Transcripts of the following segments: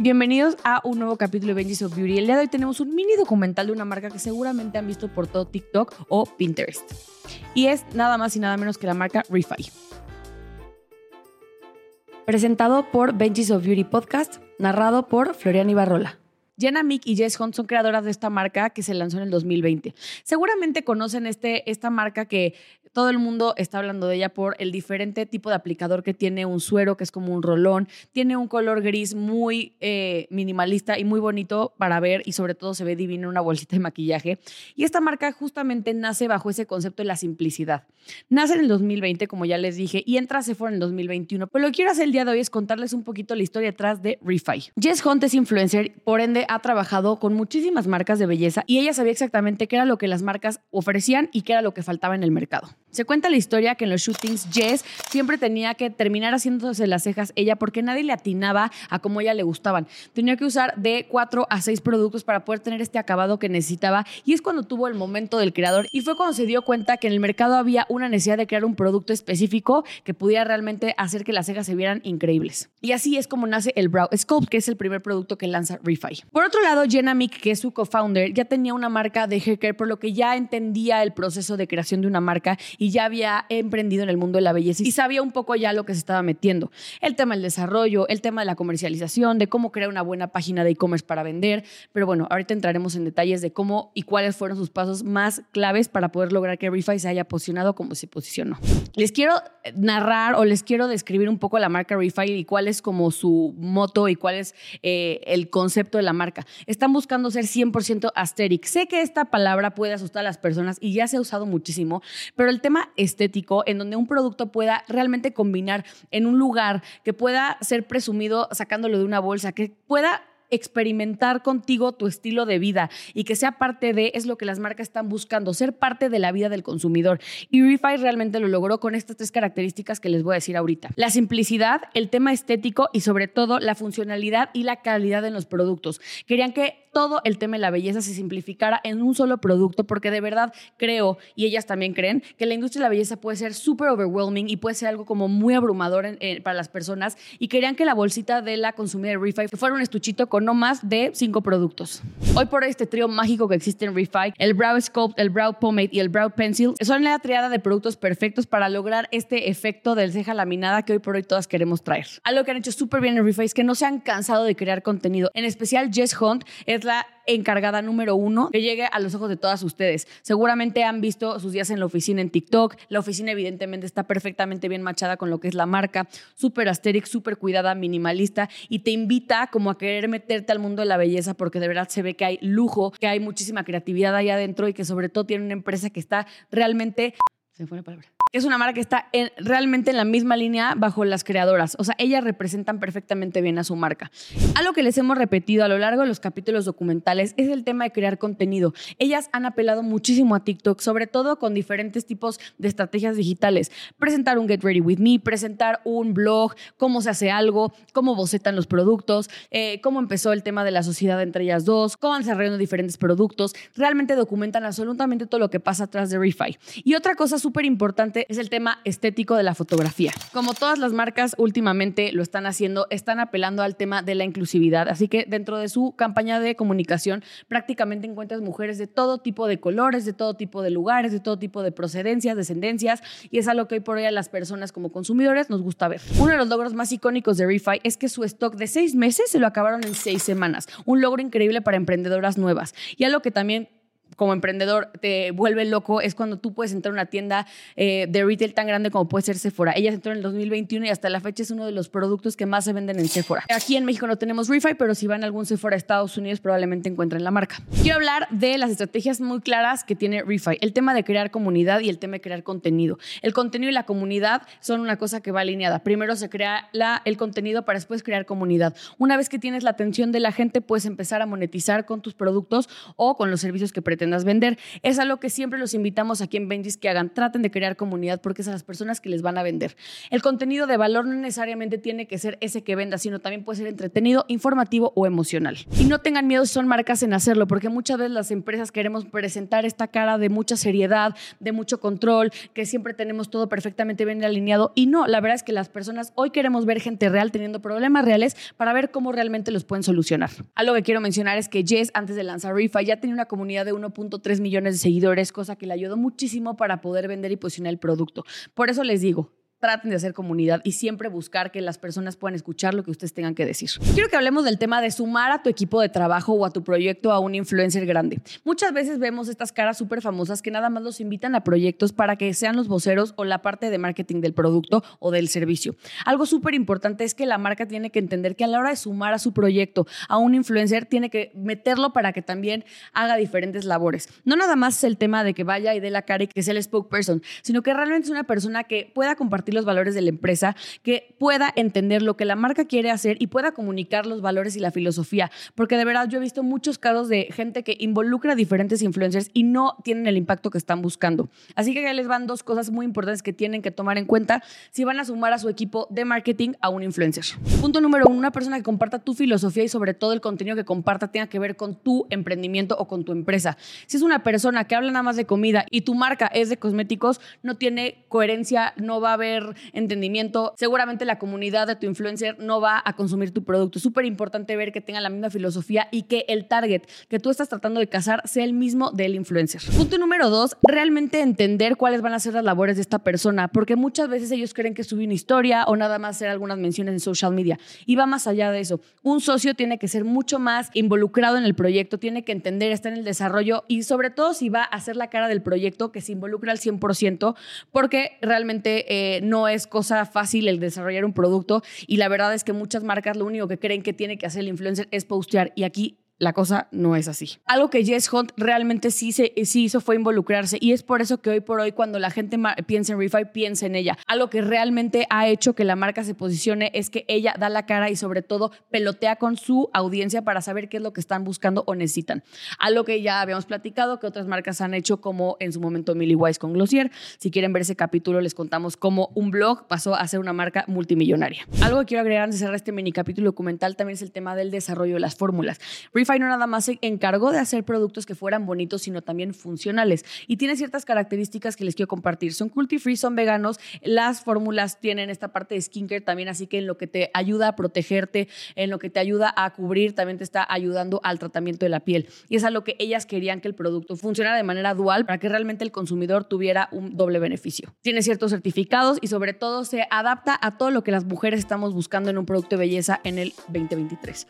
Bienvenidos a un nuevo capítulo de Benji's of Beauty. El día de hoy tenemos un mini documental de una marca que seguramente han visto por todo TikTok o Pinterest. Y es nada más y nada menos que la marca Refi. Presentado por Benji's of Beauty Podcast, narrado por Florian Ibarrola. Jenna Mick y Jess Hunt son creadoras de esta marca que se lanzó en el 2020. Seguramente conocen este, esta marca que todo el mundo está hablando de ella por el diferente tipo de aplicador que tiene un suero, que es como un rolón. Tiene un color gris muy eh, minimalista y muy bonito para ver y sobre todo se ve divino una bolsita de maquillaje. Y esta marca justamente nace bajo ese concepto de la simplicidad. Nace en el 2020, como ya les dije, y entra a Sephora en el 2021. Pero lo que quiero hacer el día de hoy es contarles un poquito la historia detrás de Refi. Jess Hunt es influencer, por ende ha trabajado con muchísimas marcas de belleza y ella sabía exactamente qué era lo que las marcas ofrecían y qué era lo que faltaba en el mercado. Se cuenta la historia que en los shootings Jess siempre tenía que terminar haciéndose las cejas ella porque nadie le atinaba a cómo ella le gustaban. Tenía que usar de 4 a 6 productos para poder tener este acabado que necesitaba y es cuando tuvo el momento del creador y fue cuando se dio cuenta que en el mercado había una necesidad de crear un producto específico que pudiera realmente hacer que las cejas se vieran increíbles. Y así es como nace el Brow Sculpt, que es el primer producto que lanza Refi. Por otro lado, Jenna Mick, que es su co-founder, ya tenía una marca de hair care, por lo que ya entendía el proceso de creación de una marca y ya había emprendido en el mundo de la belleza y sabía un poco ya lo que se estaba metiendo. El tema del desarrollo, el tema de la comercialización, de cómo crear una buena página de e-commerce para vender. Pero bueno, ahorita entraremos en detalles de cómo y cuáles fueron sus pasos más claves para poder lograr que Refi se haya posicionado como se posicionó. Les quiero narrar o les quiero describir un poco la marca Refi y cuál es como su moto y cuál es eh, el concepto de la marca. Están buscando ser 100% asteric. Sé que esta palabra puede asustar a las personas y ya se ha usado muchísimo, pero el tema estético en donde un producto pueda realmente combinar en un lugar, que pueda ser presumido sacándolo de una bolsa, que pueda experimentar contigo tu estilo de vida y que sea parte de, es lo que las marcas están buscando, ser parte de la vida del consumidor. Y Refi realmente lo logró con estas tres características que les voy a decir ahorita. La simplicidad, el tema estético y sobre todo la funcionalidad y la calidad en los productos. Querían que todo el tema de la belleza se simplificara en un solo producto porque de verdad creo, y ellas también creen, que la industria de la belleza puede ser súper overwhelming y puede ser algo como muy abrumador para las personas y querían que la bolsita de la consumida de Refi fuera un estuchito con no más de cinco productos. Hoy por este trío mágico que existe en Refi, el Brow Sculpt, el Brow Pomade y el Brow Pencil son la triada de productos perfectos para lograr este efecto del ceja laminada que hoy por hoy todas queremos traer. Algo que han hecho súper bien en Refi es que no se han cansado de crear contenido. En especial Jess Hunt es la encargada número uno que llegue a los ojos de todas ustedes. Seguramente han visto sus días en la oficina en TikTok. La oficina evidentemente está perfectamente bien machada con lo que es la marca. Súper asterix, súper cuidada, minimalista y te invita como a querer meterte al mundo de la belleza porque de verdad se ve que hay lujo, que hay muchísima creatividad ahí adentro y que sobre todo tiene una empresa que está realmente... Se fue la palabra es una marca que está realmente en la misma línea bajo las creadoras. O sea, ellas representan perfectamente bien a su marca. Algo que les hemos repetido a lo largo de los capítulos documentales es el tema de crear contenido. Ellas han apelado muchísimo a TikTok, sobre todo con diferentes tipos de estrategias digitales. Presentar un Get Ready With Me, presentar un blog, cómo se hace algo, cómo bocetan los productos, eh, cómo empezó el tema de la sociedad entre ellas dos, cómo van desarrollando diferentes productos. Realmente documentan absolutamente todo lo que pasa atrás de Refi. Y otra cosa súper importante es el tema estético de la fotografía. Como todas las marcas últimamente lo están haciendo, están apelando al tema de la inclusividad. Así que dentro de su campaña de comunicación prácticamente encuentras mujeres de todo tipo de colores, de todo tipo de lugares, de todo tipo de procedencias, descendencias, y es algo que hoy por hoy a las personas como consumidores nos gusta ver. Uno de los logros más icónicos de Refi es que su stock de seis meses se lo acabaron en seis semanas. Un logro increíble para emprendedoras nuevas. Y algo que también como emprendedor te vuelve loco es cuando tú puedes entrar a una tienda eh, de retail tan grande como puede ser Sephora. Ella entró en el 2021 y hasta la fecha es uno de los productos que más se venden en Sephora. Aquí en México no tenemos Refi, pero si van a algún Sephora a Estados Unidos probablemente encuentren la marca. Quiero hablar de las estrategias muy claras que tiene Refi. El tema de crear comunidad y el tema de crear contenido. El contenido y la comunidad son una cosa que va alineada. Primero se crea el contenido para después crear comunidad. Una vez que tienes la atención de la gente, puedes empezar a monetizar con tus productos o con los servicios que pretendes vender. Es algo que siempre los invitamos aquí en Benjis que hagan. Traten de crear comunidad porque es a las personas que les van a vender. El contenido de valor no necesariamente tiene que ser ese que venda, sino también puede ser entretenido, informativo o emocional. Y no tengan miedo si son marcas en hacerlo, porque muchas veces las empresas queremos presentar esta cara de mucha seriedad, de mucho control, que siempre tenemos todo perfectamente bien alineado. Y no, la verdad es que las personas hoy queremos ver gente real teniendo problemas reales para ver cómo realmente los pueden solucionar. Algo que quiero mencionar es que Jess, antes de lanzar Rifa, ya tenía una comunidad de 1.3 millones de seguidores, cosa que le ayudó muchísimo para poder vender y posicionar el producto. Por eso les digo, traten de hacer comunidad y siempre buscar que las personas puedan escuchar lo que ustedes tengan que decir. Quiero que hablemos del tema de sumar a tu equipo de trabajo o a tu proyecto a un influencer grande. Muchas veces vemos estas caras súper famosas que nada más los invitan a proyectos para que sean los voceros o la parte de marketing del producto o del servicio. Algo súper importante es que la marca tiene que entender que a la hora de sumar a su proyecto a un influencer tiene que meterlo para que también haga diferentes labores. No nada más el tema de que vaya y dé la cara y que sea el spokesperson, sino que realmente es una persona que pueda compartir los valores de la empresa, que pueda entender lo que la marca quiere hacer y pueda comunicar los valores y la filosofía. Porque de verdad yo he visto muchos casos de gente que involucra a diferentes influencers y no tienen el impacto que están buscando. Así que ya les van dos cosas muy importantes que tienen que tomar en cuenta si van a sumar a su equipo de marketing a un influencer. Punto número uno, una persona que comparta tu filosofía y sobre todo el contenido que comparta tenga que ver con tu emprendimiento o con tu empresa. Si es una persona que habla nada más de comida y tu marca es de cosméticos, no tiene coherencia, no va a haber entendimiento, seguramente la comunidad de tu influencer no va a consumir tu producto. Es súper importante ver que tenga la misma filosofía y que el target que tú estás tratando de casar sea el mismo del influencer. Punto número dos, realmente entender cuáles van a ser las labores de esta persona, porque muchas veces ellos creen que subir una historia o nada más hacer algunas menciones en social media. Y va más allá de eso. Un socio tiene que ser mucho más involucrado en el proyecto, tiene que entender, estar en el desarrollo y sobre todo si va a hacer la cara del proyecto, que se involucra al 100%, porque realmente eh, no es cosa fácil el desarrollar un producto y la verdad es que muchas marcas lo único que creen que tiene que hacer el influencer es postear. Y aquí la cosa no es así. Algo que Jess Hunt realmente sí, se, sí hizo fue involucrarse y es por eso que hoy por hoy cuando la gente piensa en Refi, piensa en ella. Algo que realmente ha hecho que la marca se posicione es que ella da la cara y sobre todo pelotea con su audiencia para saber qué es lo que están buscando o necesitan. Algo que ya habíamos platicado que otras marcas han hecho como en su momento Millie Wise con Glossier. Si quieren ver ese capítulo les contamos cómo un blog pasó a ser una marca multimillonaria. Algo que quiero agregar antes de cerrar este mini capítulo documental también es el tema del desarrollo de las fórmulas no nada más se encargó de hacer productos que fueran bonitos, sino también funcionales. Y tiene ciertas características que les quiero compartir. Son cruelty free, son veganos. Las fórmulas tienen esta parte de skincare también, así que en lo que te ayuda a protegerte, en lo que te ayuda a cubrir, también te está ayudando al tratamiento de la piel. Y es a lo que ellas querían que el producto funcionara de manera dual para que realmente el consumidor tuviera un doble beneficio. Tiene ciertos certificados y sobre todo se adapta a todo lo que las mujeres estamos buscando en un producto de belleza en el 2023.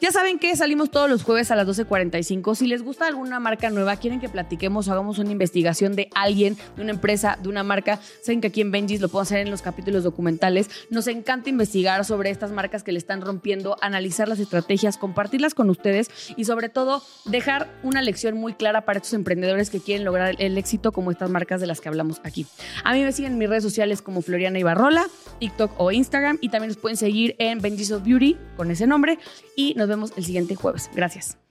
Ya saben que salimos todos los jueves a las 12.45. Si les gusta alguna marca nueva, quieren que platiquemos o hagamos una investigación de alguien, de una empresa, de una marca, saben que aquí en Benjis lo puedo hacer en los capítulos documentales. Nos encanta investigar sobre estas marcas que le están rompiendo, analizar las estrategias, compartirlas con ustedes y sobre todo dejar una lección muy clara para estos emprendedores que quieren lograr el éxito como estas marcas de las que hablamos aquí. A mí me siguen en mis redes sociales como Floriana Ibarrola, TikTok o Instagram y también nos pueden seguir en Benjis of Beauty con ese nombre y nos vemos el siguiente jueves. Gracias.